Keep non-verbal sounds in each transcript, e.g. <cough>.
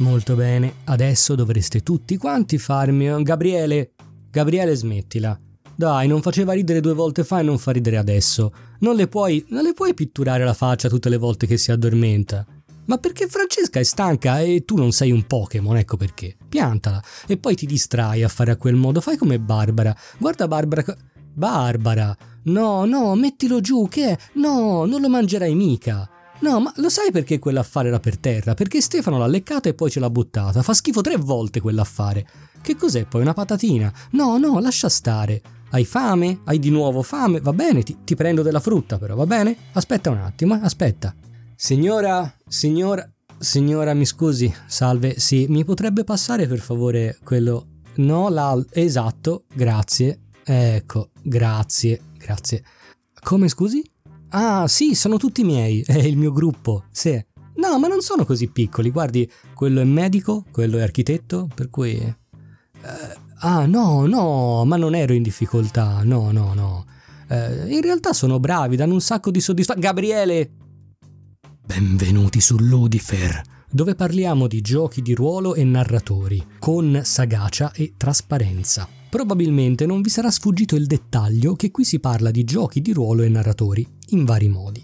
Molto bene, adesso dovreste tutti quanti farmi... Gabriele, Gabriele smettila. Dai, non faceva ridere due volte fa e non fa ridere adesso. Non le puoi... non le puoi pitturare la faccia tutte le volte che si addormenta. Ma perché Francesca è stanca e tu non sei un Pokémon, ecco perché. Piantala e poi ti distrai a fare a quel modo. Fai come Barbara. Guarda Barbara. Barbara! No, no, mettilo giù, che è? No, non lo mangerai mica. No, ma lo sai perché quell'affare era per terra? Perché Stefano l'ha leccata e poi ce l'ha buttata. Fa schifo tre volte quell'affare. Che cos'è poi? Una patatina? No, no, lascia stare. Hai fame? Hai di nuovo fame? Va bene, ti, ti prendo della frutta però, va bene? Aspetta un attimo, eh, aspetta. Signora, signora, signora, mi scusi, salve, sì, mi potrebbe passare per favore quello... No, l'al... Esatto, grazie. Ecco, grazie, grazie. Come scusi? Ah, sì, sono tutti miei, <laughs> è il mio gruppo, sì. No, ma non sono così piccoli, guardi, quello è medico, quello è architetto, per cui... Eh, ah, no, no, ma non ero in difficoltà, no, no, no. Eh, in realtà sono bravi, danno un sacco di soddisfazione. Gabriele! Benvenuti su Ludifer, dove parliamo di giochi di ruolo e narratori, con sagacia e trasparenza. Probabilmente non vi sarà sfuggito il dettaglio che qui si parla di giochi di ruolo e narratori, in vari modi.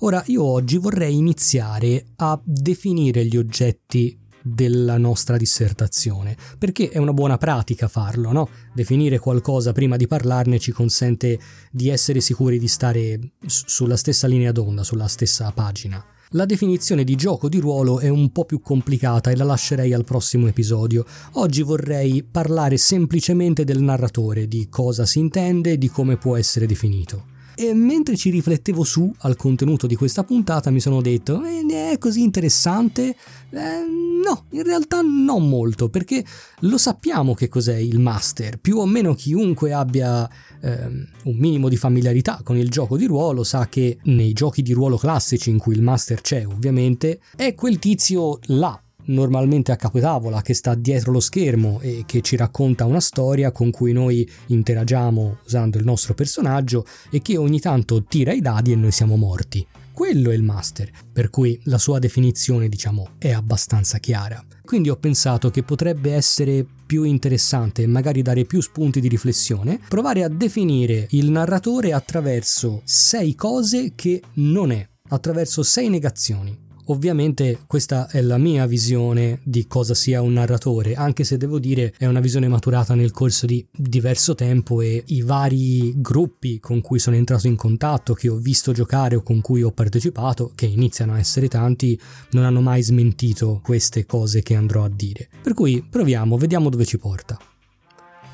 Ora, io oggi vorrei iniziare a definire gli oggetti della nostra dissertazione, perché è una buona pratica farlo, no? Definire qualcosa prima di parlarne ci consente di essere sicuri di stare sulla stessa linea d'onda, sulla stessa pagina. La definizione di gioco di ruolo è un po' più complicata e la lascerei al prossimo episodio. Oggi vorrei parlare semplicemente del narratore, di cosa si intende e di come può essere definito. E mentre ci riflettevo su al contenuto di questa puntata mi sono detto, eh, è così interessante? Eh, no, in realtà non molto, perché lo sappiamo che cos'è il master. Più o meno chiunque abbia eh, un minimo di familiarità con il gioco di ruolo sa che nei giochi di ruolo classici in cui il master c'è ovviamente, è quel tizio là normalmente a capotavola che sta dietro lo schermo e che ci racconta una storia con cui noi interagiamo usando il nostro personaggio e che ogni tanto tira i dadi e noi siamo morti. Quello è il master, per cui la sua definizione diciamo è abbastanza chiara. Quindi ho pensato che potrebbe essere più interessante e magari dare più spunti di riflessione, provare a definire il narratore attraverso sei cose che non è, attraverso sei negazioni. Ovviamente questa è la mia visione di cosa sia un narratore, anche se devo dire è una visione maturata nel corso di diverso tempo e i vari gruppi con cui sono entrato in contatto, che ho visto giocare o con cui ho partecipato, che iniziano a essere tanti, non hanno mai smentito queste cose che andrò a dire. Per cui proviamo, vediamo dove ci porta.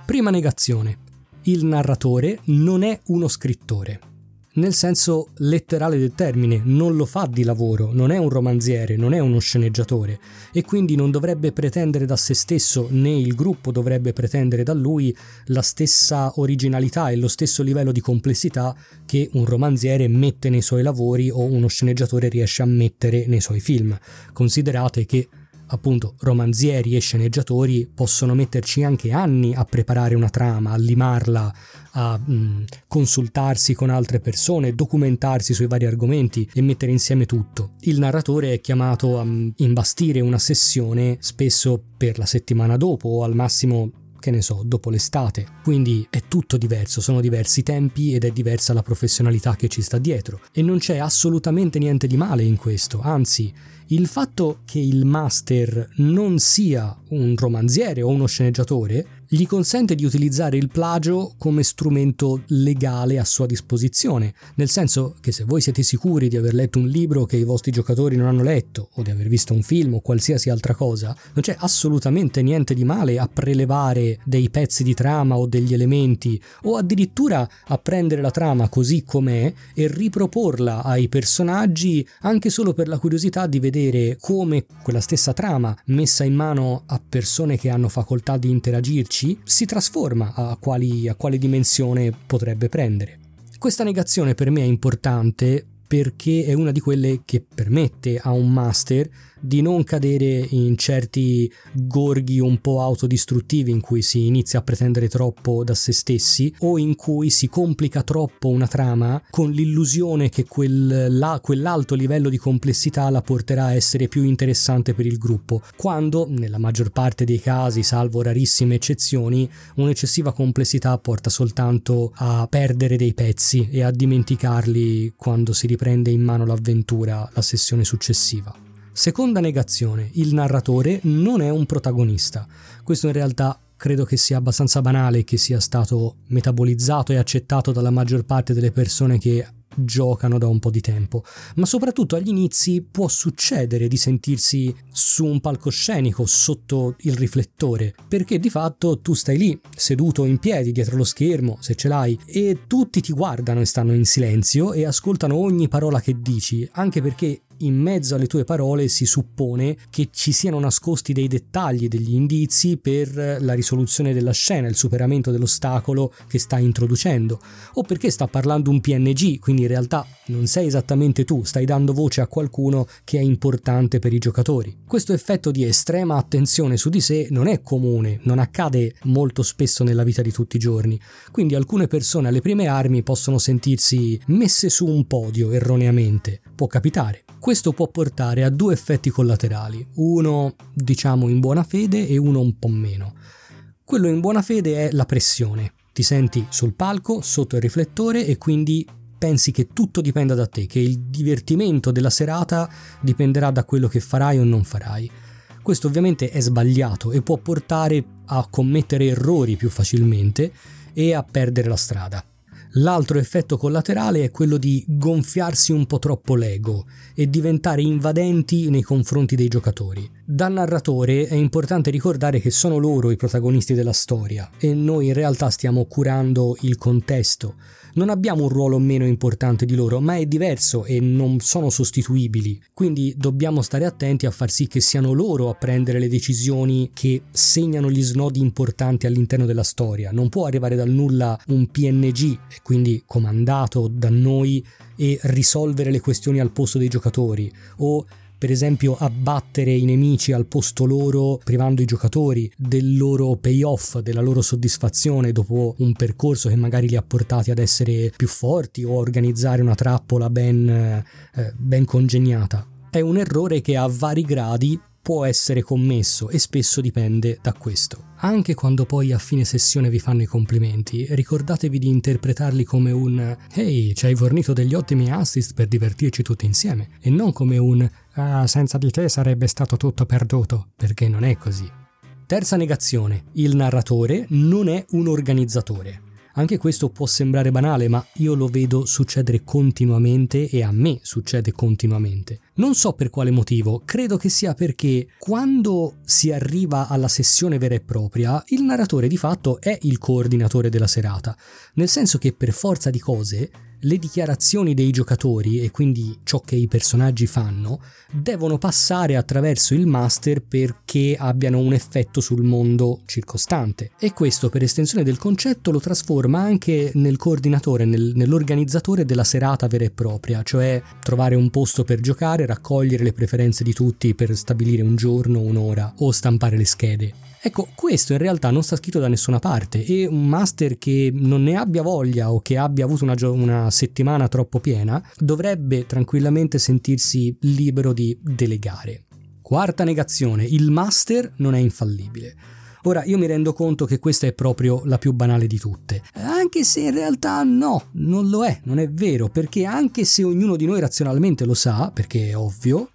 Prima negazione. Il narratore non è uno scrittore nel senso letterale del termine, non lo fa di lavoro, non è un romanziere, non è uno sceneggiatore e quindi non dovrebbe pretendere da se stesso né il gruppo dovrebbe pretendere da lui la stessa originalità e lo stesso livello di complessità che un romanziere mette nei suoi lavori o uno sceneggiatore riesce a mettere nei suoi film. Considerate che appunto romanzieri e sceneggiatori possono metterci anche anni a preparare una trama, a limarla, a mh, mm, consultarsi con altre persone, documentarsi sui vari argomenti e mettere insieme tutto. Il narratore è chiamato a mh, mm, imbastire una sessione spesso per la settimana dopo o al massimo che ne so, dopo l'estate. Quindi è tutto diverso, sono diversi tempi ed è diversa la professionalità che ci sta dietro. E non c'è assolutamente niente di male in questo, anzi, il fatto che il master non sia un romanziere o uno sceneggiatore gli consente di utilizzare il plagio come strumento legale a sua disposizione, nel senso che se voi siete sicuri di aver letto un libro che i vostri giocatori non hanno letto o di aver visto un film o qualsiasi altra cosa, non c'è assolutamente niente di male a prelevare dei pezzi di trama o degli elementi o addirittura a prendere la trama così com'è e riproporla ai personaggi anche solo per la curiosità di vedere come quella stessa trama messa in mano a persone che hanno facoltà di interagirci C si trasforma a quali, a quale dimensione potrebbe prendere. Questa negazione per me è importante perché è una di quelle che permette a un master di non cadere in certi gorghi un po' autodistruttivi in cui si inizia a pretendere troppo da se stessi o in cui si complica troppo una trama con l'illusione che quel, la, quell'alto livello di complessità la porterà a essere più interessante per il gruppo, quando nella maggior parte dei casi, salvo rarissime eccezioni, un'eccessiva complessità porta soltanto a perdere dei pezzi e a dimenticarli quando si riprende in mano l'avventura la sessione successiva. Seconda negazione, il narratore non è un protagonista. Questo in realtà credo che sia abbastanza banale che sia stato metabolizzato e accettato dalla maggior parte delle persone che giocano da un po' di tempo, ma soprattutto agli inizi può succedere di sentirsi su un palcoscenico sotto il riflettore, perché di fatto tu stai lì, seduto in piedi dietro lo schermo, se ce l'hai, e tutti ti guardano e stanno in silenzio e ascoltano ogni parola che dici, anche perché in mezzo alle tue parole si suppone che ci siano nascosti dei dettagli, degli indizi per la risoluzione della scena, il superamento dell'ostacolo che stai introducendo, o perché sta parlando un PNG, quindi in realtà non sei esattamente tu, stai dando voce a qualcuno che è importante per i giocatori. Questo effetto di estrema attenzione su di sé non è comune, non accade molto spesso nella vita di tutti i giorni, quindi alcune persone alle prime armi possono sentirsi messe su un podio erroneamente, può capitare. Questo può portare a due effetti collaterali, uno diciamo in buona fede e uno un po' meno. Quello in buona fede è la pressione. Ti senti sul palco, sotto il riflettore e quindi pensi che tutto dipenda da te, che il divertimento della serata dipenderà da quello che farai o non farai. Questo ovviamente è sbagliato e può portare a commettere errori più facilmente e a perdere la strada. L'altro effetto collaterale è quello di gonfiarsi un po' troppo l'ego e diventare invadenti nei confronti dei giocatori. Da narratore è importante ricordare che sono loro i protagonisti della storia e noi in realtà stiamo curando il contesto, non abbiamo un ruolo meno importante di loro, ma è diverso e non sono sostituibili. Quindi dobbiamo stare attenti a far sì che siano loro a prendere le decisioni che segnano gli snodi importanti all'interno della storia. Non può arrivare dal nulla un PNG, quindi comandato da noi, e risolvere le questioni al posto dei giocatori o per esempio abbattere i nemici al posto loro, privando i giocatori del loro payoff, della loro soddisfazione dopo un percorso che magari li ha portati ad essere più forti o a organizzare una trappola ben, eh, ben congegnata. È un errore che a vari gradi può essere commesso e spesso dipende da questo. Anche quando poi a fine sessione vi fanno i complimenti, ricordatevi di interpretarli come un Ehi, ci hai fornito degli ottimi assist per divertirci tutti insieme, e non come un Ah, senza di te sarebbe stato tutto perduto, perché non è così. Terza negazione, il narratore non è un organizzatore. Anche questo può sembrare banale, ma io lo vedo succedere continuamente e a me succede continuamente. Non so per quale motivo, credo che sia perché quando si arriva alla sessione vera e propria, il narratore di fatto è il coordinatore della serata, nel senso che per forza di cose le dichiarazioni dei giocatori e quindi ciò che i personaggi fanno devono passare attraverso il master perché abbiano un effetto sul mondo circostante. E questo per estensione del concetto lo trasforma anche nel coordinatore, nel, nell'organizzatore della serata vera e propria, cioè trovare un posto per giocare, raccogliere le preferenze di tutti per stabilire un giorno, un'ora o stampare le schede. Ecco, questo in realtà non sta scritto da nessuna parte e un master che non ne abbia voglia o che abbia avuto una, una settimana troppo piena dovrebbe tranquillamente sentirsi libero di delegare. Quarta negazione, il master non è infallibile. Ora io mi rendo conto che questa è proprio la più banale di tutte, anche se in realtà no, non lo è, non è vero, perché anche se ognuno di noi razionalmente lo sa, perché è ovvio,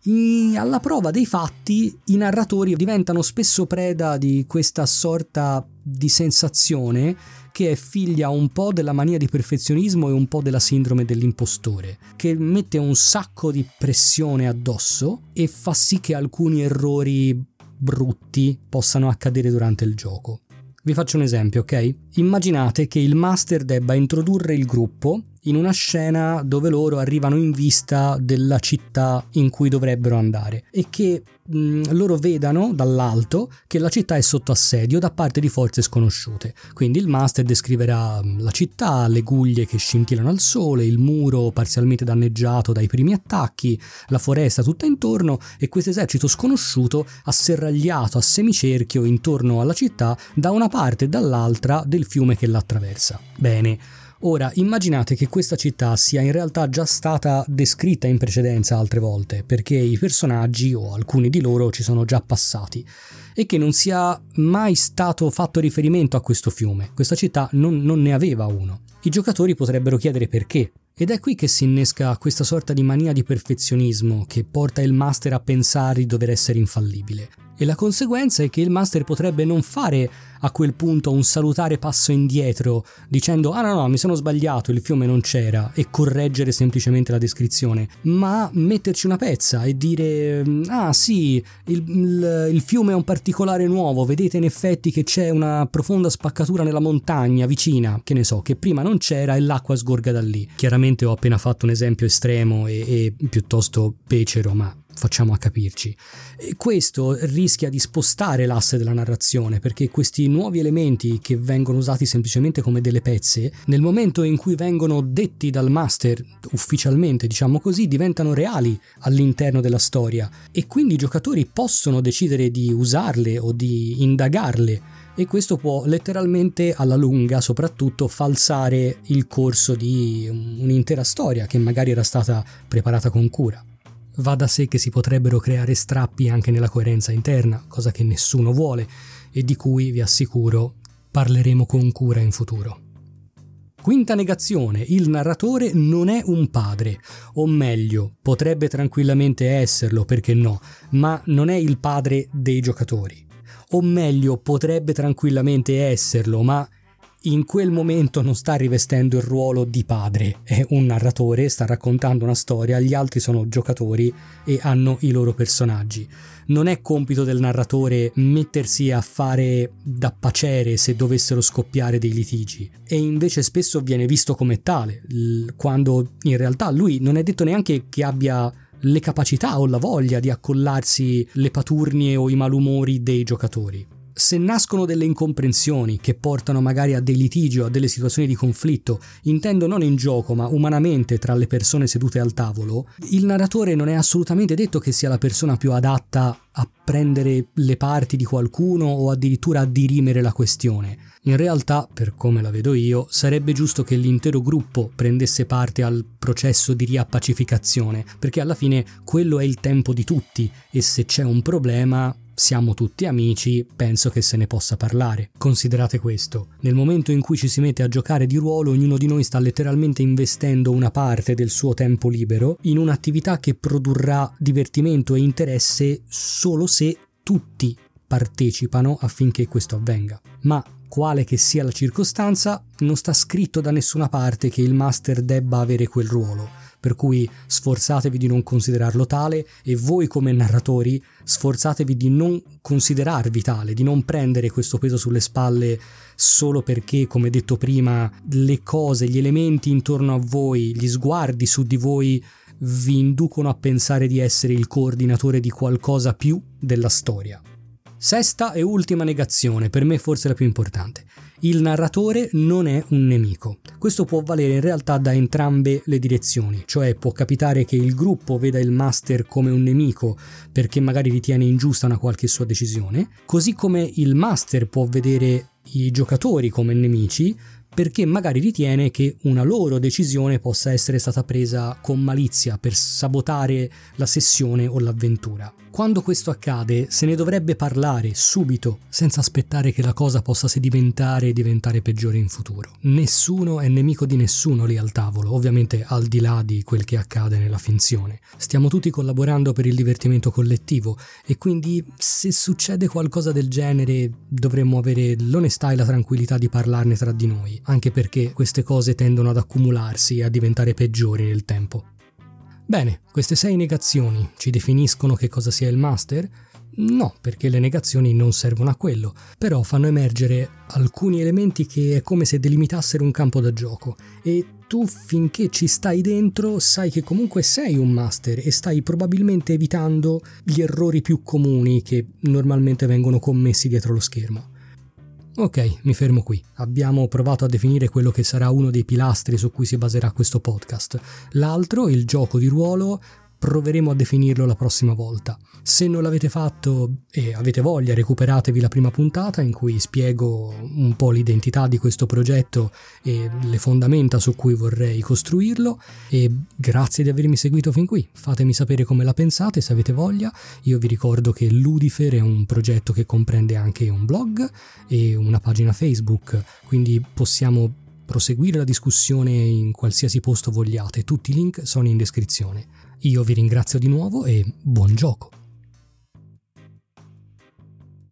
alla prova dei fatti i narratori diventano spesso preda di questa sorta di sensazione che è figlia un po' della mania di perfezionismo e un po' della sindrome dell'impostore, che mette un sacco di pressione addosso e fa sì che alcuni errori brutti possano accadere durante il gioco. Vi faccio un esempio, ok? Immaginate che il master debba introdurre il gruppo in una scena dove loro arrivano in vista della città in cui dovrebbero andare e che mh, loro vedano dall'alto che la città è sotto assedio da parte di forze sconosciute. Quindi il master descriverà la città, le guglie che scintillano al sole, il muro parzialmente danneggiato dai primi attacchi, la foresta tutta intorno e questo esercito sconosciuto asserragliato a semicerchio intorno alla città da una parte e dall'altra del fiume che l'attraversa. Bene, Ora, immaginate che questa città sia in realtà già stata descritta in precedenza altre volte, perché i personaggi o alcuni di loro ci sono già passati, e che non sia mai stato fatto riferimento a questo fiume. Questa città non, non ne aveva uno. I giocatori potrebbero chiedere perché, ed è qui che si innesca questa sorta di mania di perfezionismo che porta il master a pensare di dover essere infallibile. E la conseguenza è che il master potrebbe non fare a quel punto un salutare passo indietro dicendo ah no no mi sono sbagliato il fiume non c'era e correggere semplicemente la descrizione. Ma metterci una pezza e dire ah sì il, il, il fiume è un particolare nuovo vedete in effetti che c'è una profonda spaccatura nella montagna vicina che ne so che prima non c'era e l'acqua sgorga da lì chiaramente ho appena fatto un esempio estremo e, e piuttosto becero ma facciamo a capirci. E questo rischia di spostare l'asse della narrazione perché questi nuovi elementi che vengono usati semplicemente come delle pezze, nel momento in cui vengono detti dal master ufficialmente, diciamo così, diventano reali all'interno della storia e quindi i giocatori possono decidere di usarle o di indagarle e questo può letteralmente alla lunga soprattutto falsare il corso di un'intera storia che magari era stata preparata con cura. Va da sé che si potrebbero creare strappi anche nella coerenza interna, cosa che nessuno vuole e di cui, vi assicuro, parleremo con cura in futuro. Quinta negazione, il narratore non è un padre, o meglio, potrebbe tranquillamente esserlo, perché no, ma non è il padre dei giocatori. O meglio, potrebbe tranquillamente esserlo, ma in quel momento non sta rivestendo il ruolo di padre, è un narratore, sta raccontando una storia, gli altri sono giocatori e hanno i loro personaggi. Non è compito del narratore mettersi a fare da pacere se dovessero scoppiare dei litigi e invece spesso viene visto come tale, quando in realtà lui non è detto neanche che abbia le capacità o la voglia di accollarsi le paturnie o i malumori dei giocatori se nascono delle incomprensioni che portano magari a dei litigi o a delle situazioni di conflitto, intendo non in gioco ma umanamente tra le persone sedute al tavolo, il narratore non è assolutamente detto che sia la persona più adatta a prendere le parti di qualcuno o addirittura a dirimere la questione. In realtà, per come la vedo io, sarebbe giusto che l'intero gruppo prendesse parte al processo di riappacificazione, perché alla fine quello è il tempo di tutti e se c'è un problema siamo tutti amici, penso che se ne possa parlare. Considerate questo, nel momento in cui ci si mette a giocare di ruolo, ognuno di noi sta letteralmente investendo una parte del suo tempo libero in un'attività che produrrà divertimento e interesse solo se tutti partecipano affinché questo avvenga. Ma quale che sia la circostanza, non sta scritto da nessuna parte che il master debba avere quel ruolo per cui sforzatevi di non considerarlo tale e voi come narratori sforzatevi di non considerarvi tale, di non prendere questo peso sulle spalle solo perché, come detto prima, le cose, gli elementi intorno a voi, gli sguardi su di voi vi inducono a pensare di essere il coordinatore di qualcosa più della storia. Sesta e ultima negazione, per me forse la più importante il narratore non è un nemico. Questo può valere in realtà da entrambe le direzioni, cioè può capitare che il gruppo veda il master come un nemico perché magari ritiene ingiusta una qualche sua decisione, così come il master può vedere i giocatori come nemici perché magari ritiene che una loro decisione possa essere stata presa con malizia per sabotare la sessione o l'avventura. Quando questo accade se ne dovrebbe parlare subito, senza aspettare che la cosa possa sedimentare e diventare peggiore in futuro. Nessuno è nemico di nessuno lì al tavolo, ovviamente al di là di quel che accade nella finzione. Stiamo tutti collaborando per il divertimento collettivo e quindi se succede qualcosa del genere dovremmo avere l'onestà e la tranquillità di parlarne tra di noi, anche perché queste cose tendono ad accumularsi e a diventare peggiori nel tempo. Bene, queste sei negazioni ci definiscono che cosa sia il master? No, perché le negazioni non servono a quello, però fanno emergere alcuni elementi che è come se delimitassero un campo da gioco e tu finché ci stai dentro sai che comunque sei un master e stai probabilmente evitando gli errori più comuni che normalmente vengono commessi dietro lo schermo. Ok, mi fermo qui. Abbiamo provato a definire quello che sarà uno dei pilastri su cui si baserà questo podcast. L'altro, il gioco di ruolo, proveremo a definirlo la prossima volta. Se non l'avete fatto e avete voglia, recuperatevi la prima puntata in cui spiego un po' l'identità di questo progetto e le fondamenta su cui vorrei costruirlo e grazie di avermi seguito fin qui. Fatemi sapere come la pensate se avete voglia. Io vi ricordo che Ludifer è un progetto che comprende anche un blog e una pagina Facebook, quindi possiamo proseguire la discussione in qualsiasi posto vogliate. Tutti i link sono in descrizione. Io vi ringrazio di nuovo e buon gioco!